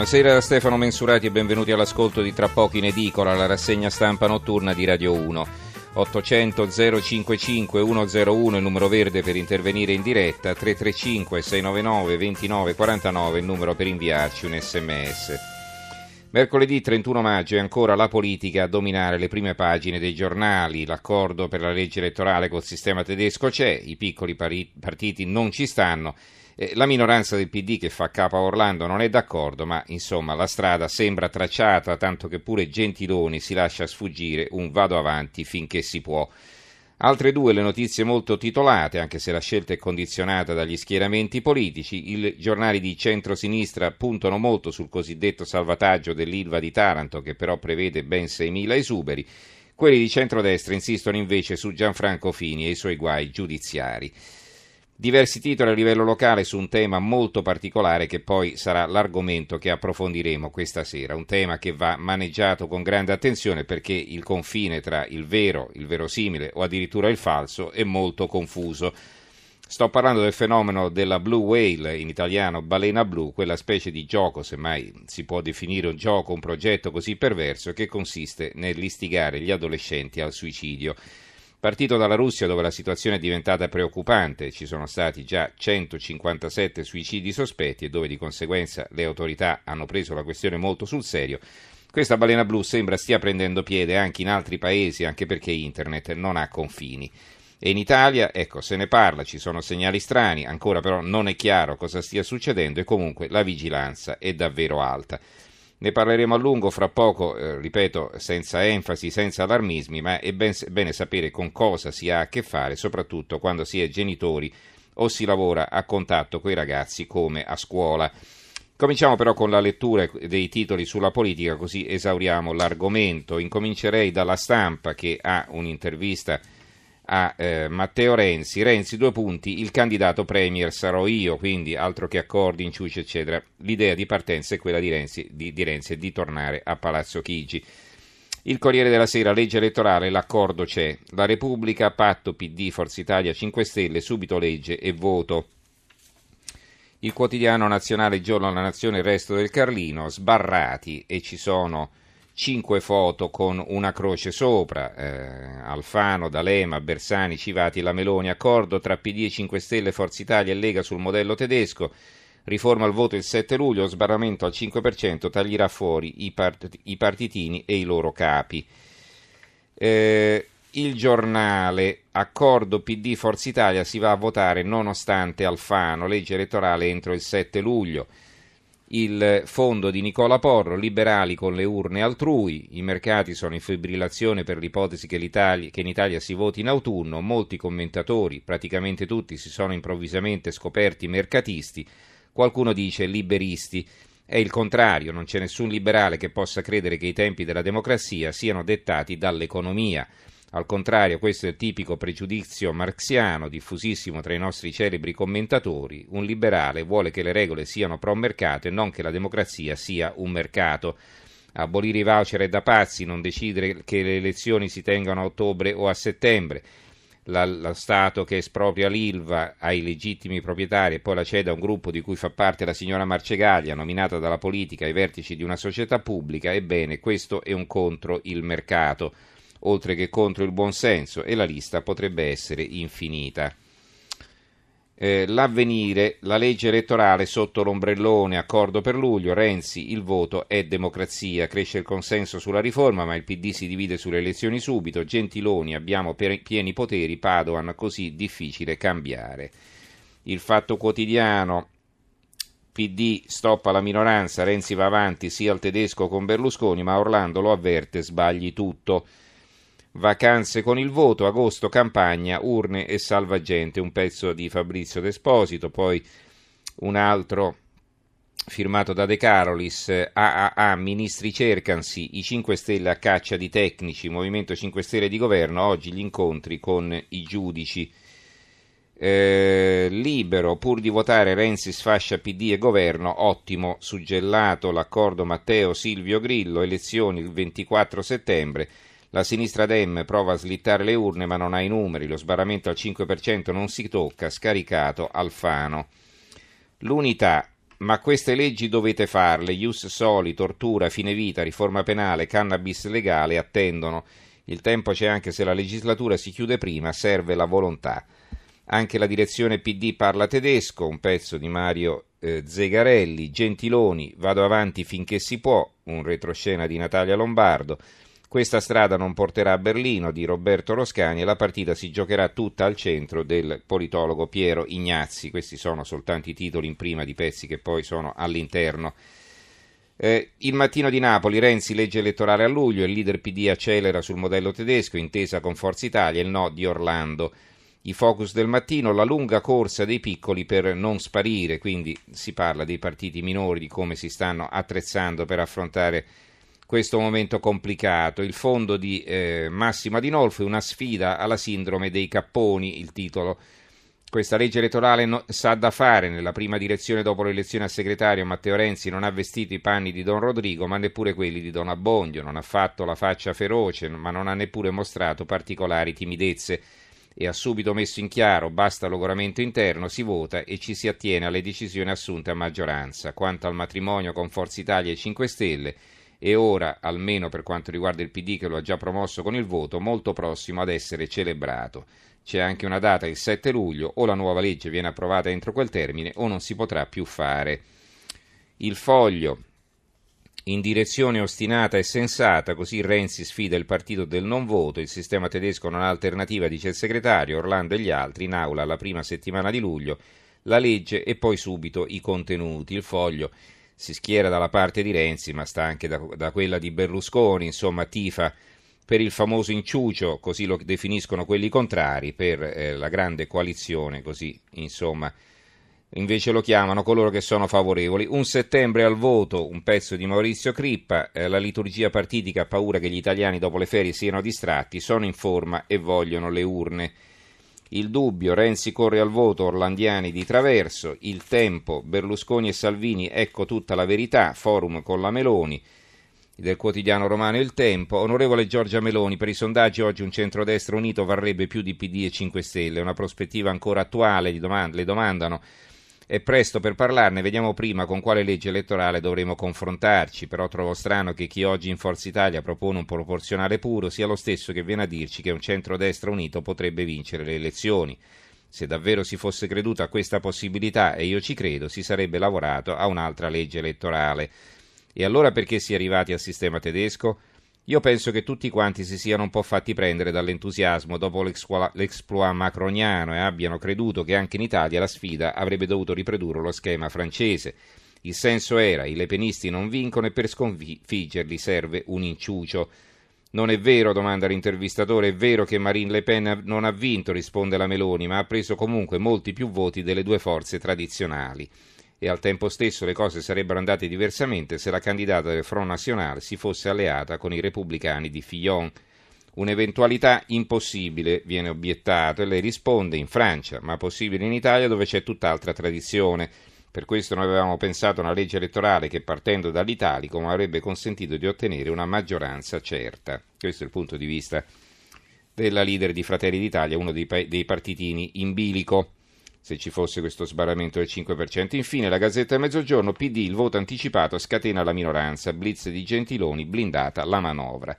Buonasera da Stefano Mensurati e benvenuti all'ascolto di Tra poco in edicola, la rassegna stampa notturna di Radio 1. 800 055 101 il numero verde per intervenire in diretta, 335 699 2949 il numero per inviarci un sms. Mercoledì 31 maggio è ancora la politica a dominare le prime pagine dei giornali. L'accordo per la legge elettorale col sistema tedesco c'è, i piccoli partiti non ci stanno eh, la minoranza del PD che fa capo a Orlando non è d'accordo, ma insomma la strada sembra tracciata, tanto che pure Gentiloni si lascia sfuggire un vado avanti finché si può. Altre due le notizie molto titolate, anche se la scelta è condizionata dagli schieramenti politici. I giornali di centro-sinistra puntano molto sul cosiddetto salvataggio dell'Ilva di Taranto, che però prevede ben 6.000 esuberi. Quelli di centrodestra insistono invece su Gianfranco Fini e i suoi guai giudiziari diversi titoli a livello locale su un tema molto particolare che poi sarà l'argomento che approfondiremo questa sera, un tema che va maneggiato con grande attenzione perché il confine tra il vero, il verosimile o addirittura il falso è molto confuso. Sto parlando del fenomeno della blue whale, in italiano balena blu, quella specie di gioco, semmai si può definire un gioco, un progetto così perverso, che consiste nell'istigare gli adolescenti al suicidio. Partito dalla Russia dove la situazione è diventata preoccupante, ci sono stati già 157 suicidi sospetti e dove di conseguenza le autorità hanno preso la questione molto sul serio, questa balena blu sembra stia prendendo piede anche in altri paesi, anche perché internet non ha confini. E in Italia, ecco, se ne parla, ci sono segnali strani, ancora però non è chiaro cosa stia succedendo e comunque la vigilanza è davvero alta. Ne parleremo a lungo fra poco, eh, ripeto, senza enfasi, senza allarmismi, ma è ben, bene sapere con cosa si ha a che fare, soprattutto quando si è genitori o si lavora a contatto con i ragazzi come a scuola. Cominciamo però con la lettura dei titoli sulla politica, così esauriamo l'argomento. Incomincerei dalla stampa che ha un'intervista a eh, Matteo Renzi. Renzi, due punti, il candidato premier sarò io, quindi altro che accordi, inciuci, eccetera. L'idea di partenza è quella di Renzi, di, di Renzi di tornare a Palazzo Chigi. Il Corriere della Sera, legge elettorale, l'accordo c'è. La Repubblica, patto PD, Forza Italia, 5 Stelle, subito legge e voto. Il quotidiano nazionale, giorno alla nazione, il resto del Carlino, sbarrati e ci sono cinque foto con una croce sopra, eh, Alfano, D'Alema, Bersani, Civati, La Meloni, accordo tra PD e 5 Stelle, Forza Italia e Lega sul modello tedesco, riforma al voto il 7 luglio, sbarramento al 5%, taglierà fuori i, part- i partitini e i loro capi. Eh, il giornale, accordo PD Forza Italia, si va a votare nonostante Alfano, legge elettorale entro il 7 luglio il fondo di Nicola Porro, liberali con le urne altrui, i mercati sono in fibrillazione per l'ipotesi che, che, in Italia si voti in autunno, molti commentatori, praticamente tutti, si sono improvvisamente scoperti mercatisti, qualcuno dice liberisti. È il contrario, non c'è nessun liberale che possa credere che i tempi della democrazia siano dettati dall'economia. Al contrario, questo è il tipico pregiudizio marxiano diffusissimo tra i nostri celebri commentatori. Un liberale vuole che le regole siano pro mercato e non che la democrazia sia un mercato. Abolire i voucher è da pazzi, non decidere che le elezioni si tengano a ottobre o a settembre. La, lo Stato che espropria l'ILVA ai legittimi proprietari e poi la cede a un gruppo di cui fa parte la signora Marcegaglia, nominata dalla politica ai vertici di una società pubblica, ebbene questo è un contro il mercato oltre che contro il buonsenso, e la lista potrebbe essere infinita. Eh, l'avvenire, la legge elettorale sotto l'ombrellone, accordo per luglio, Renzi, il voto è democrazia, cresce il consenso sulla riforma, ma il PD si divide sulle elezioni subito, Gentiloni, abbiamo pieni poteri, Padoan, così difficile cambiare. Il fatto quotidiano, PD stoppa la minoranza, Renzi va avanti sia al tedesco con Berlusconi, ma Orlando lo avverte, sbagli tutto. Vacanze con il voto, agosto campagna, urne e salvagente, un pezzo di Fabrizio D'Esposito, poi un altro firmato da De Carolis, AAA, ministri cercansi, i 5 Stelle a caccia di tecnici, Movimento 5 Stelle di governo, oggi gli incontri con i giudici. Eh, libero, pur di votare Renzi sfascia PD e governo, ottimo, suggellato l'accordo Matteo-Silvio Grillo, elezioni il 24 settembre, la sinistra Dem prova a slittare le urne ma non ha i numeri, lo sbarramento al 5% non si tocca, scaricato Alfano. L'unità, ma queste leggi dovete farle, ius soli, tortura, fine vita, riforma penale, cannabis legale, attendono. Il tempo c'è anche se la legislatura si chiude prima, serve la volontà. Anche la direzione PD parla tedesco, un pezzo di Mario eh, Zegarelli, Gentiloni, vado avanti finché si può, un retroscena di Natalia Lombardo. Questa strada non porterà a Berlino di Roberto Roscani e la partita si giocherà tutta al centro del politologo Piero Ignazzi. Questi sono soltanto i titoli in prima di pezzi che poi sono all'interno. Eh, il mattino di Napoli, Renzi legge elettorale a luglio, il leader PD accelera sul modello tedesco, intesa con Forza Italia, il no di Orlando. I focus del mattino, la lunga corsa dei piccoli per non sparire, quindi si parla dei partiti minori, di come si stanno attrezzando per affrontare questo momento complicato. Il fondo di eh, Massimo Adinolfo è una sfida alla sindrome dei capponi, il titolo. Questa legge elettorale no, sa da fare. Nella prima direzione dopo l'elezione a segretario Matteo Renzi non ha vestito i panni di Don Rodrigo, ma neppure quelli di Don Abbondio. Non ha fatto la faccia feroce, ma non ha neppure mostrato particolari timidezze e ha subito messo in chiaro basta logoramento interno, si vota e ci si attiene alle decisioni assunte a maggioranza. Quanto al matrimonio con Forza Italia e 5 Stelle, e ora, almeno per quanto riguarda il PD che lo ha già promosso con il voto, molto prossimo ad essere celebrato. C'è anche una data, il 7 luglio, o la nuova legge viene approvata entro quel termine o non si potrà più fare. Il foglio, in direzione ostinata e sensata, così Renzi sfida il partito del non voto, il sistema tedesco non ha alternativa, dice il segretario, Orlando e gli altri, in aula la prima settimana di luglio, la legge e poi subito i contenuti. Il foglio si schiera dalla parte di Renzi, ma sta anche da, da quella di Berlusconi, insomma tifa per il famoso inciucio, così lo definiscono quelli contrari, per eh, la grande coalizione, così insomma invece lo chiamano coloro che sono favorevoli. Un settembre al voto, un pezzo di Maurizio Crippa, eh, la liturgia partitica ha paura che gli italiani dopo le ferie siano distratti, sono in forma e vogliono le urne. Il dubbio, Renzi corre al voto, Orlandiani di traverso, il tempo, Berlusconi e Salvini, ecco tutta la verità, forum con la Meloni, del quotidiano romano Il Tempo, onorevole Giorgia Meloni, per i sondaggi oggi un centrodestra unito varrebbe più di PD e 5 Stelle, una prospettiva ancora attuale, le domandano è presto per parlarne, vediamo prima con quale legge elettorale dovremo confrontarci, però trovo strano che chi oggi in Forza Italia propone un proporzionale puro sia lo stesso che viene a dirci che un centrodestra unito potrebbe vincere le elezioni. Se davvero si fosse creduto a questa possibilità, e io ci credo, si sarebbe lavorato a un'altra legge elettorale. E allora perché si è arrivati al sistema tedesco? Io penso che tutti quanti si siano un po' fatti prendere dall'entusiasmo dopo l'exploit macroniano e abbiano creduto che anche in Italia la sfida avrebbe dovuto riprodurre lo schema francese. Il senso era i lepenisti non vincono e per sconfiggerli serve un inciucio. Non è vero, domanda l'intervistatore, è vero che Marine Le Pen non ha vinto, risponde la Meloni, ma ha preso comunque molti più voti delle due forze tradizionali e al tempo stesso le cose sarebbero andate diversamente se la candidata del Front National si fosse alleata con i repubblicani di Fillon. Un'eventualità impossibile, viene obiettato, e lei risponde in Francia, ma possibile in Italia dove c'è tutt'altra tradizione. Per questo noi avevamo pensato a una legge elettorale che partendo dall'italico avrebbe consentito di ottenere una maggioranza certa. Questo è il punto di vista della leader di Fratelli d'Italia, uno dei, dei partitini in bilico se ci fosse questo sbarramento del 5%. Infine, la Gazzetta del Mezzogiorno, PD, il voto anticipato scatena la minoranza, blitz di Gentiloni, blindata la manovra.